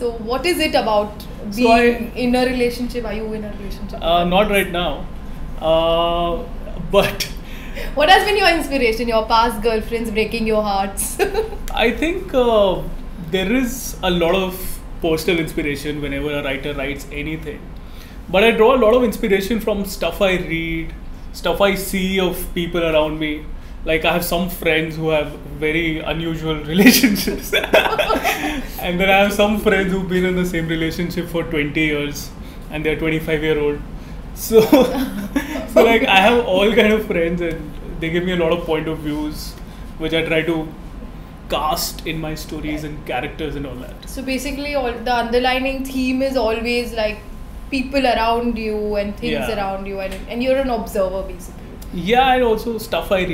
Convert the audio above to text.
So, what is it about So being I- in a relationship? Are you in a relationship? Uh, not right now, uh, but What has been your inspiration? Your past girlfriends breaking your hearts? I think uh, there is a lot of personal inspiration whenever a writer writes anything. But I draw a lot of inspiration from stuff I read, stuff I see of people around me. Like I have some friends who have very unusual relationships, and then I have some friends who've been in the same relationship for 20 years, and they're 25 year old. So, so like I have all kind of friends, and they give me a lot of point of views, which I try to cast in my stories and characters and all that. so, basically, all the underlining theme is always like people around you and things Yeah. around you, and, and you're an observer basically. Yeah, and also stuff I read.